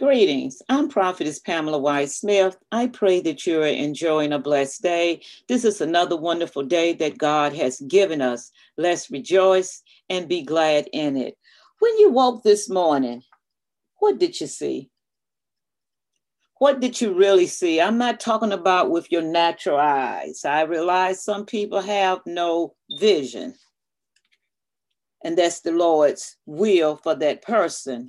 Greetings. I'm Prophetess Pamela White Smith. I pray that you're enjoying a blessed day. This is another wonderful day that God has given us. Let's rejoice and be glad in it. When you woke this morning, what did you see? What did you really see? I'm not talking about with your natural eyes. I realize some people have no vision, and that's the Lord's will for that person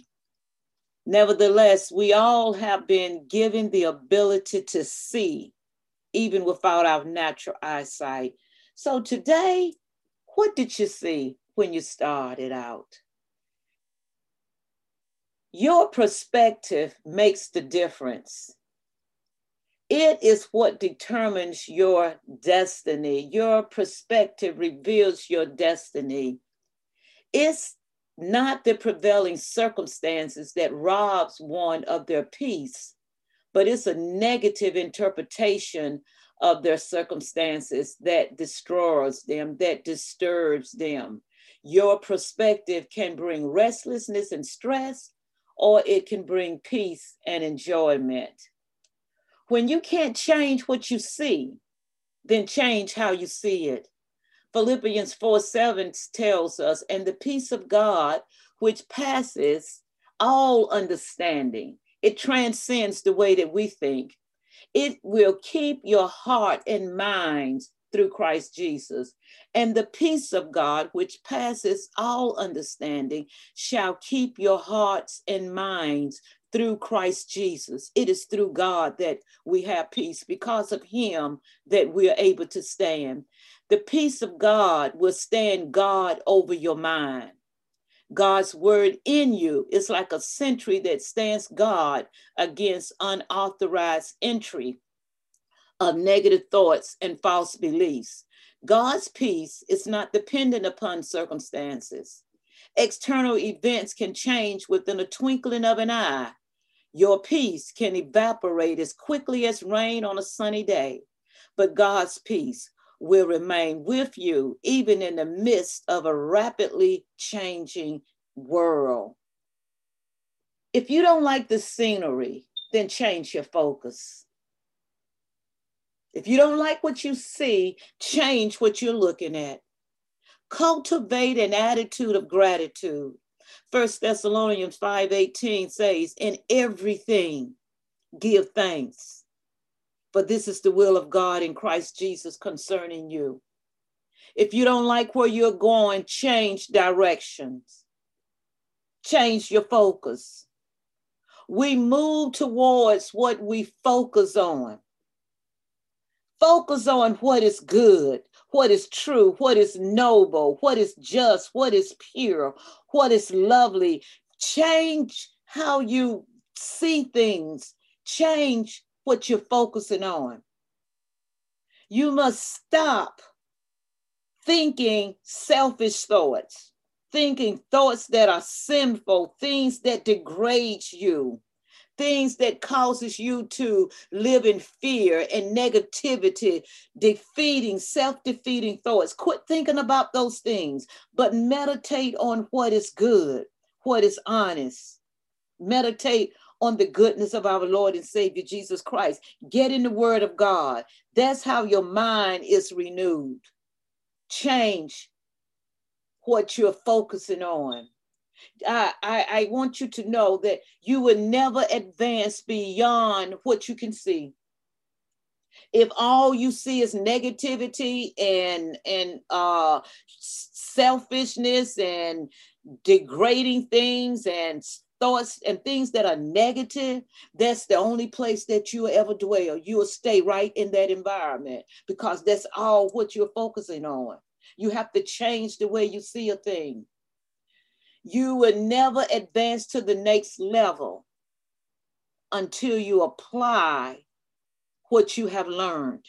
Nevertheless, we all have been given the ability to see, even without our natural eyesight. So today, what did you see when you started out? Your perspective makes the difference. It is what determines your destiny. Your perspective reveals your destiny. It's not the prevailing circumstances that robs one of their peace, but it's a negative interpretation of their circumstances that destroys them, that disturbs them. Your perspective can bring restlessness and stress, or it can bring peace and enjoyment. When you can't change what you see, then change how you see it. Philippians 4 7 tells us, and the peace of God, which passes all understanding, it transcends the way that we think. It will keep your heart and minds through Christ Jesus. And the peace of God, which passes all understanding, shall keep your hearts and minds through Christ Jesus. It is through God that we have peace. Because of Him that we are able to stand. The peace of God will stand God over your mind. God's word in you is like a sentry that stands God against unauthorized entry of negative thoughts and false beliefs. God's peace is not dependent upon circumstances. External events can change within a twinkling of an eye. Your peace can evaporate as quickly as rain on a sunny day, but God's peace will remain with you even in the midst of a rapidly changing world. If you don't like the scenery, then change your focus. If you don't like what you see, change what you're looking at. Cultivate an attitude of gratitude. First Thessalonians 5:18 says, "In everything give thanks." For this is the will of God in Christ Jesus concerning you. If you don't like where you're going, change directions, change your focus. We move towards what we focus on. Focus on what is good, what is true, what is noble, what is just, what is pure, what is lovely. Change how you see things, change what you're focusing on. You must stop thinking selfish thoughts, thinking thoughts that are sinful, things that degrade you, things that causes you to live in fear and negativity, defeating, self-defeating thoughts. Quit thinking about those things, but meditate on what is good, what is honest. Meditate on the goodness of our Lord and Savior Jesus Christ. Get in the Word of God. That's how your mind is renewed. Change what you're focusing on. I, I, I want you to know that you will never advance beyond what you can see. If all you see is negativity and and uh, selfishness and degrading things and thoughts and things that are negative, that's the only place that you will ever dwell. You will stay right in that environment because that's all what you're focusing on. You have to change the way you see a thing. You will never advance to the next level until you apply what you have learned.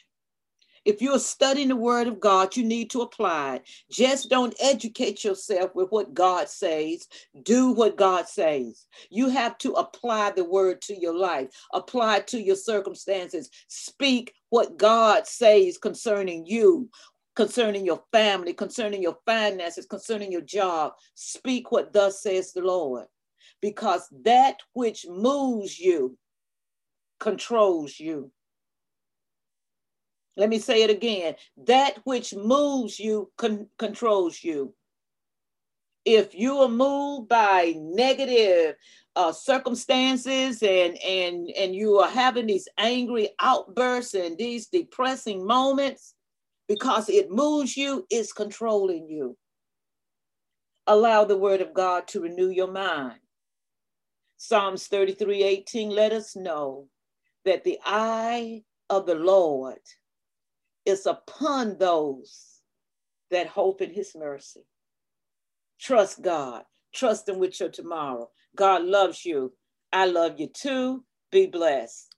If you're studying the word of God, you need to apply it. Just don't educate yourself with what God says. Do what God says. You have to apply the word to your life, apply to your circumstances. Speak what God says concerning you, concerning your family, concerning your finances, concerning your job. Speak what thus says the Lord. because that which moves you controls you. Let me say it again. That which moves you con- controls you. If you are moved by negative uh, circumstances and and and you are having these angry outbursts and these depressing moments, because it moves you, it's controlling you. Allow the word of God to renew your mind. Psalms 33 18 let us know that the eye of the Lord is upon those that hope in his mercy. Trust God. Trust him with your tomorrow. God loves you. I love you too. Be blessed.